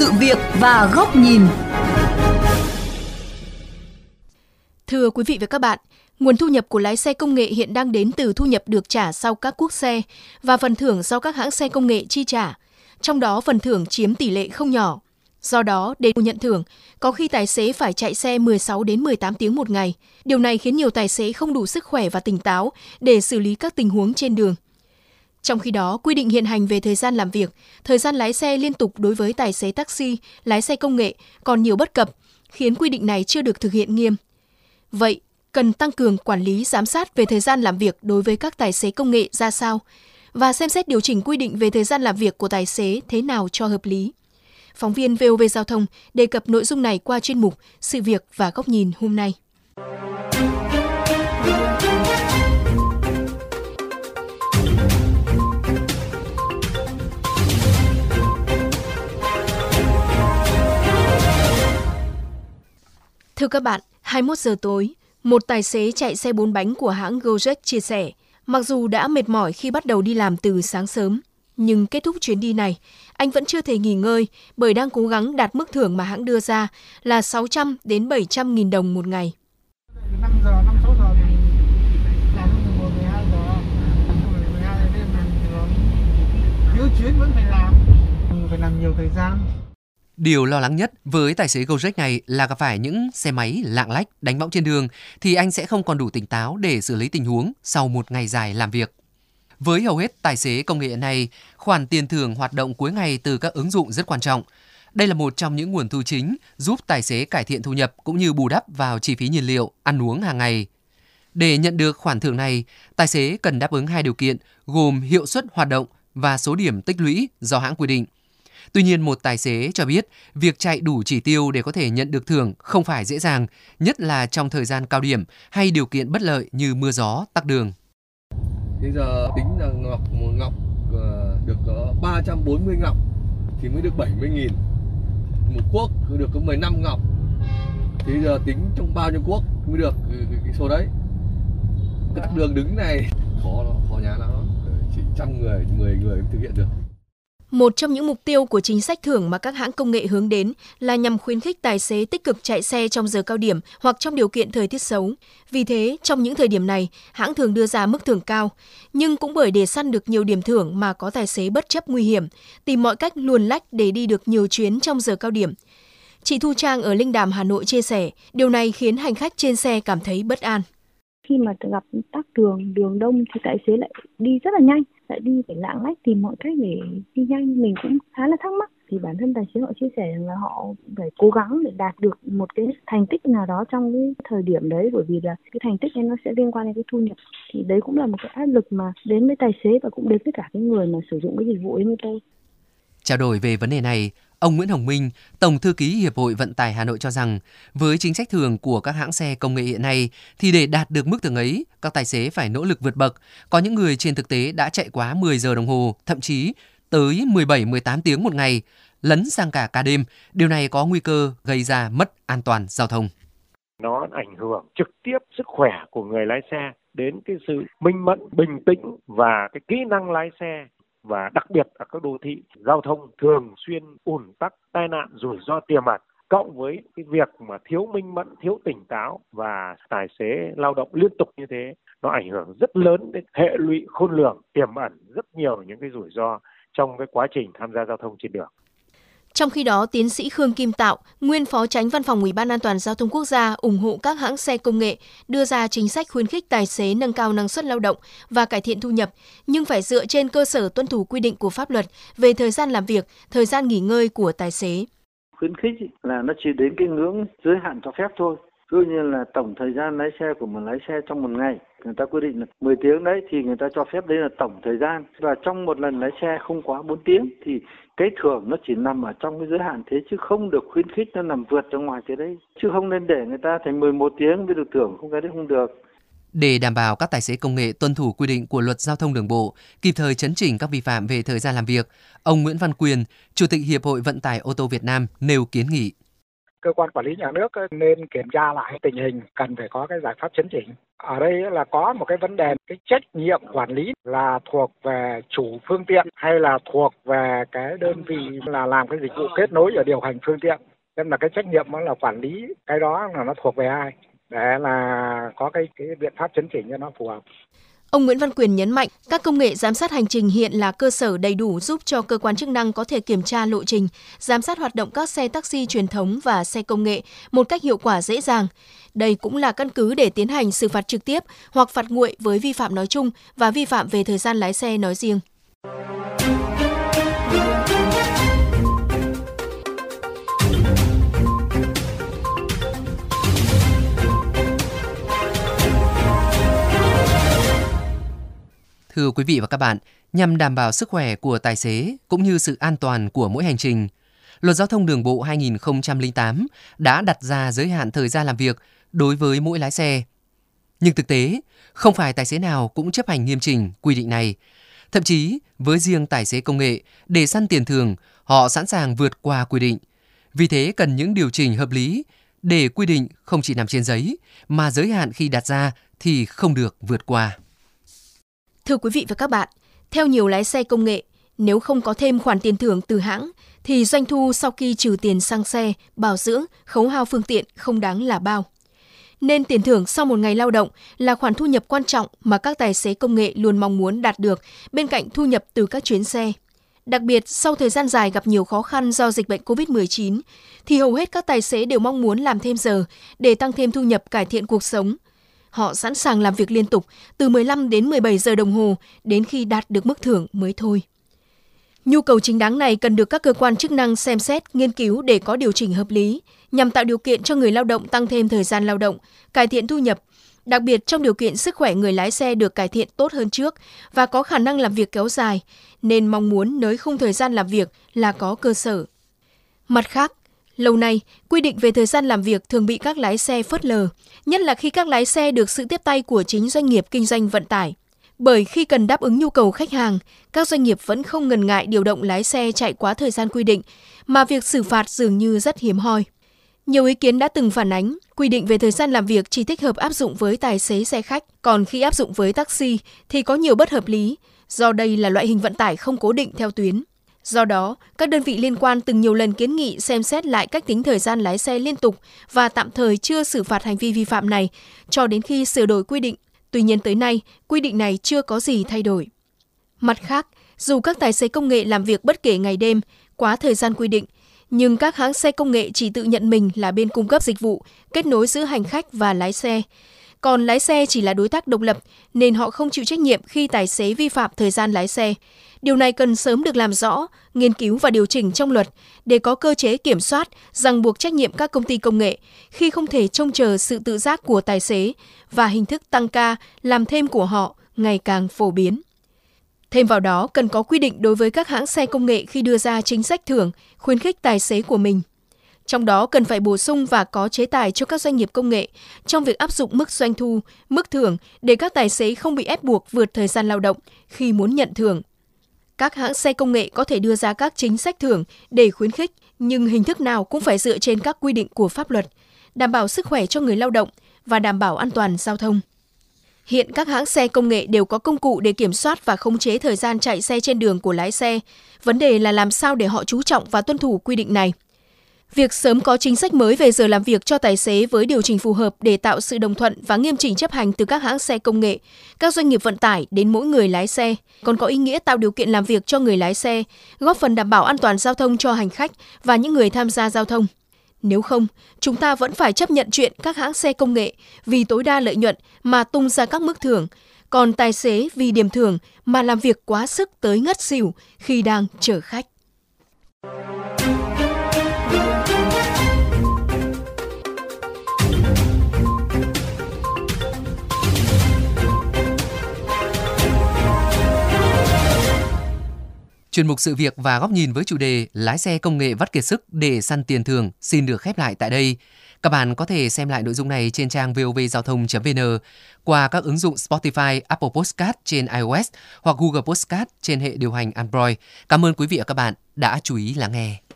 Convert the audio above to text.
sự việc và góc nhìn. Thưa quý vị và các bạn, nguồn thu nhập của lái xe công nghệ hiện đang đến từ thu nhập được trả sau các quốc xe và phần thưởng do các hãng xe công nghệ chi trả. Trong đó phần thưởng chiếm tỷ lệ không nhỏ. Do đó, để nhận thưởng, có khi tài xế phải chạy xe 16 đến 18 tiếng một ngày. Điều này khiến nhiều tài xế không đủ sức khỏe và tỉnh táo để xử lý các tình huống trên đường. Trong khi đó, quy định hiện hành về thời gian làm việc, thời gian lái xe liên tục đối với tài xế taxi, lái xe công nghệ còn nhiều bất cập, khiến quy định này chưa được thực hiện nghiêm. Vậy, cần tăng cường quản lý giám sát về thời gian làm việc đối với các tài xế công nghệ ra sao và xem xét điều chỉnh quy định về thời gian làm việc của tài xế thế nào cho hợp lý. Phóng viên VOV Giao thông đề cập nội dung này qua chuyên mục Sự việc và góc nhìn hôm nay. Thưa các bạn, 21 giờ tối, một tài xế chạy xe bốn bánh của hãng Gojek chia sẻ, mặc dù đã mệt mỏi khi bắt đầu đi làm từ sáng sớm, nhưng kết thúc chuyến đi này, anh vẫn chưa thể nghỉ ngơi bởi đang cố gắng đạt mức thưởng mà hãng đưa ra là 600 đến 700 nghìn đồng một ngày. 5 giờ, 5, 6 giờ thì làm đến 12 giờ, 12 giờ đêm làm thiếu chuyến vẫn phải làm, phải làm nhiều thời gian. Điều lo lắng nhất với tài xế Gojek này là gặp phải những xe máy lạng lách đánh võng trên đường thì anh sẽ không còn đủ tỉnh táo để xử lý tình huống sau một ngày dài làm việc. Với hầu hết tài xế công nghệ này, khoản tiền thưởng hoạt động cuối ngày từ các ứng dụng rất quan trọng. Đây là một trong những nguồn thu chính giúp tài xế cải thiện thu nhập cũng như bù đắp vào chi phí nhiên liệu, ăn uống hàng ngày. Để nhận được khoản thưởng này, tài xế cần đáp ứng hai điều kiện gồm hiệu suất hoạt động và số điểm tích lũy do hãng quy định – Tuy nhiên, một tài xế cho biết việc chạy đủ chỉ tiêu để có thể nhận được thưởng không phải dễ dàng, nhất là trong thời gian cao điểm hay điều kiện bất lợi như mưa gió, tắc đường. Bây giờ tính là ngọc ngọc ờ, được có 340 ngọc thì mới được 70 nghìn. Một cuốc được có 15 ngọc. Thì giờ tính trong bao nhiêu cuốc mới được cái, cái, số đấy. Cái tắc đường đứng này khó nó khó nhá lắm. Chỉ trăm người 10 người thực hiện được một trong những mục tiêu của chính sách thưởng mà các hãng công nghệ hướng đến là nhằm khuyến khích tài xế tích cực chạy xe trong giờ cao điểm hoặc trong điều kiện thời tiết xấu. Vì thế, trong những thời điểm này, hãng thường đưa ra mức thưởng cao, nhưng cũng bởi để săn được nhiều điểm thưởng mà có tài xế bất chấp nguy hiểm, tìm mọi cách luồn lách để đi được nhiều chuyến trong giờ cao điểm. Chị Thu Trang ở Linh Đàm, Hà Nội chia sẻ, điều này khiến hành khách trên xe cảm thấy bất an. Khi mà gặp tắc đường, đường đông thì tài xế lại đi rất là nhanh lại đi phải lạng lách tìm mọi cách để đi nhanh mình cũng khá là thắc mắc thì bản thân tài xế họ chia sẻ rằng là họ phải cố gắng để đạt được một cái thành tích nào đó trong cái thời điểm đấy bởi vì là cái thành tích ấy nó sẽ liên quan đến cái thu nhập thì đấy cũng là một cái áp lực mà đến với tài xế và cũng đến với cả cái người mà sử dụng cái dịch vụ ấy như tôi. Trao đổi về vấn đề này, Ông Nguyễn Hồng Minh, Tổng thư ký Hiệp hội Vận tải Hà Nội cho rằng, với chính sách thường của các hãng xe công nghệ hiện nay thì để đạt được mức thưởng ấy, các tài xế phải nỗ lực vượt bậc. Có những người trên thực tế đã chạy quá 10 giờ đồng hồ, thậm chí tới 17-18 tiếng một ngày, lấn sang cả ca đêm. Điều này có nguy cơ gây ra mất an toàn giao thông. Nó ảnh hưởng trực tiếp sức khỏe của người lái xe đến cái sự minh mẫn, bình tĩnh và cái kỹ năng lái xe và đặc biệt ở các đô thị giao thông thường xuyên ùn tắc, tai nạn rủi ro tiềm ẩn, cộng với cái việc mà thiếu minh mẫn, thiếu tỉnh táo và tài xế lao động liên tục như thế, nó ảnh hưởng rất lớn đến hệ lụy khôn lường, tiềm ẩn rất nhiều những cái rủi ro trong cái quá trình tham gia giao thông trên đường trong khi đó, tiến sĩ Khương Kim Tạo, nguyên phó tránh văn phòng Ủy ban An toàn giao thông quốc gia ủng hộ các hãng xe công nghệ đưa ra chính sách khuyến khích tài xế nâng cao năng suất lao động và cải thiện thu nhập, nhưng phải dựa trên cơ sở tuân thủ quy định của pháp luật về thời gian làm việc, thời gian nghỉ ngơi của tài xế. Khuyến khích là nó chỉ đến cái ngưỡng giới hạn cho phép thôi. Ví như là tổng thời gian lái xe của một lái xe trong một ngày người ta quy định là 10 tiếng đấy thì người ta cho phép đây là tổng thời gian. Và trong một lần lái xe không quá 4 tiếng thì cái thưởng nó chỉ nằm ở trong cái giới hạn thế chứ không được khuyến khích nó nằm vượt ra ngoài cái đấy. Chứ không nên để người ta thành 11 tiếng mới được thưởng không cái đấy không được. Để đảm bảo các tài xế công nghệ tuân thủ quy định của luật giao thông đường bộ, kịp thời chấn chỉnh các vi phạm về thời gian làm việc, ông Nguyễn Văn Quyền, Chủ tịch Hiệp hội Vận tải ô tô Việt Nam nêu kiến nghị cơ quan quản lý nhà nước nên kiểm tra lại tình hình, cần phải có cái giải pháp chấn chỉnh. Ở đây là có một cái vấn đề, cái trách nhiệm quản lý là thuộc về chủ phương tiện hay là thuộc về cái đơn vị là làm cái dịch vụ kết nối và điều hành phương tiện? Nên là cái trách nhiệm đó là quản lý cái đó là nó thuộc về ai? Để là có cái cái biện pháp chấn chỉnh cho nó phù hợp. Ông Nguyễn Văn Quyền nhấn mạnh, các công nghệ giám sát hành trình hiện là cơ sở đầy đủ giúp cho cơ quan chức năng có thể kiểm tra lộ trình, giám sát hoạt động các xe taxi truyền thống và xe công nghệ một cách hiệu quả dễ dàng. Đây cũng là căn cứ để tiến hành xử phạt trực tiếp hoặc phạt nguội với vi phạm nói chung và vi phạm về thời gian lái xe nói riêng. Thưa quý vị và các bạn, nhằm đảm bảo sức khỏe của tài xế cũng như sự an toàn của mỗi hành trình, Luật Giao thông Đường bộ 2008 đã đặt ra giới hạn thời gian làm việc đối với mỗi lái xe. Nhưng thực tế, không phải tài xế nào cũng chấp hành nghiêm chỉnh quy định này. Thậm chí, với riêng tài xế công nghệ, để săn tiền thưởng, họ sẵn sàng vượt qua quy định. Vì thế cần những điều chỉnh hợp lý để quy định không chỉ nằm trên giấy, mà giới hạn khi đặt ra thì không được vượt qua. Thưa quý vị và các bạn, theo nhiều lái xe công nghệ, nếu không có thêm khoản tiền thưởng từ hãng, thì doanh thu sau khi trừ tiền xăng xe, bảo dưỡng, khấu hao phương tiện không đáng là bao. Nên tiền thưởng sau một ngày lao động là khoản thu nhập quan trọng mà các tài xế công nghệ luôn mong muốn đạt được bên cạnh thu nhập từ các chuyến xe. Đặc biệt, sau thời gian dài gặp nhiều khó khăn do dịch bệnh COVID-19, thì hầu hết các tài xế đều mong muốn làm thêm giờ để tăng thêm thu nhập cải thiện cuộc sống – Họ sẵn sàng làm việc liên tục từ 15 đến 17 giờ đồng hồ đến khi đạt được mức thưởng mới thôi. Nhu cầu chính đáng này cần được các cơ quan chức năng xem xét, nghiên cứu để có điều chỉnh hợp lý, nhằm tạo điều kiện cho người lao động tăng thêm thời gian lao động, cải thiện thu nhập, đặc biệt trong điều kiện sức khỏe người lái xe được cải thiện tốt hơn trước và có khả năng làm việc kéo dài, nên mong muốn nới khung thời gian làm việc là có cơ sở. Mặt khác, Lâu nay, quy định về thời gian làm việc thường bị các lái xe phớt lờ, nhất là khi các lái xe được sự tiếp tay của chính doanh nghiệp kinh doanh vận tải. Bởi khi cần đáp ứng nhu cầu khách hàng, các doanh nghiệp vẫn không ngần ngại điều động lái xe chạy quá thời gian quy định, mà việc xử phạt dường như rất hiếm hoi. Nhiều ý kiến đã từng phản ánh, quy định về thời gian làm việc chỉ thích hợp áp dụng với tài xế xe khách, còn khi áp dụng với taxi thì có nhiều bất hợp lý, do đây là loại hình vận tải không cố định theo tuyến. Do đó, các đơn vị liên quan từng nhiều lần kiến nghị xem xét lại cách tính thời gian lái xe liên tục và tạm thời chưa xử phạt hành vi vi phạm này cho đến khi sửa đổi quy định. Tuy nhiên tới nay, quy định này chưa có gì thay đổi. Mặt khác, dù các tài xế công nghệ làm việc bất kể ngày đêm, quá thời gian quy định, nhưng các hãng xe công nghệ chỉ tự nhận mình là bên cung cấp dịch vụ, kết nối giữa hành khách và lái xe. Còn lái xe chỉ là đối tác độc lập nên họ không chịu trách nhiệm khi tài xế vi phạm thời gian lái xe. Điều này cần sớm được làm rõ, nghiên cứu và điều chỉnh trong luật để có cơ chế kiểm soát, ràng buộc trách nhiệm các công ty công nghệ khi không thể trông chờ sự tự giác của tài xế và hình thức tăng ca làm thêm của họ ngày càng phổ biến. Thêm vào đó, cần có quy định đối với các hãng xe công nghệ khi đưa ra chính sách thưởng, khuyến khích tài xế của mình. Trong đó cần phải bổ sung và có chế tài cho các doanh nghiệp công nghệ trong việc áp dụng mức doanh thu, mức thưởng để các tài xế không bị ép buộc vượt thời gian lao động khi muốn nhận thưởng. Các hãng xe công nghệ có thể đưa ra các chính sách thưởng để khuyến khích, nhưng hình thức nào cũng phải dựa trên các quy định của pháp luật, đảm bảo sức khỏe cho người lao động và đảm bảo an toàn giao thông. Hiện các hãng xe công nghệ đều có công cụ để kiểm soát và khống chế thời gian chạy xe trên đường của lái xe. Vấn đề là làm sao để họ chú trọng và tuân thủ quy định này. Việc sớm có chính sách mới về giờ làm việc cho tài xế với điều chỉnh phù hợp để tạo sự đồng thuận và nghiêm chỉnh chấp hành từ các hãng xe công nghệ, các doanh nghiệp vận tải đến mỗi người lái xe, còn có ý nghĩa tạo điều kiện làm việc cho người lái xe, góp phần đảm bảo an toàn giao thông cho hành khách và những người tham gia giao thông. Nếu không, chúng ta vẫn phải chấp nhận chuyện các hãng xe công nghệ vì tối đa lợi nhuận mà tung ra các mức thưởng, còn tài xế vì điểm thưởng mà làm việc quá sức tới ngất xỉu khi đang chở khách. Chuyên mục sự việc và góc nhìn với chủ đề lái xe công nghệ vắt kiệt sức để săn tiền thường xin được khép lại tại đây. Các bạn có thể xem lại nội dung này trên trang vovgiao thông.vn qua các ứng dụng Spotify, Apple Podcast trên iOS hoặc Google Podcast trên hệ điều hành Android. Cảm ơn quý vị và các bạn đã chú ý lắng nghe.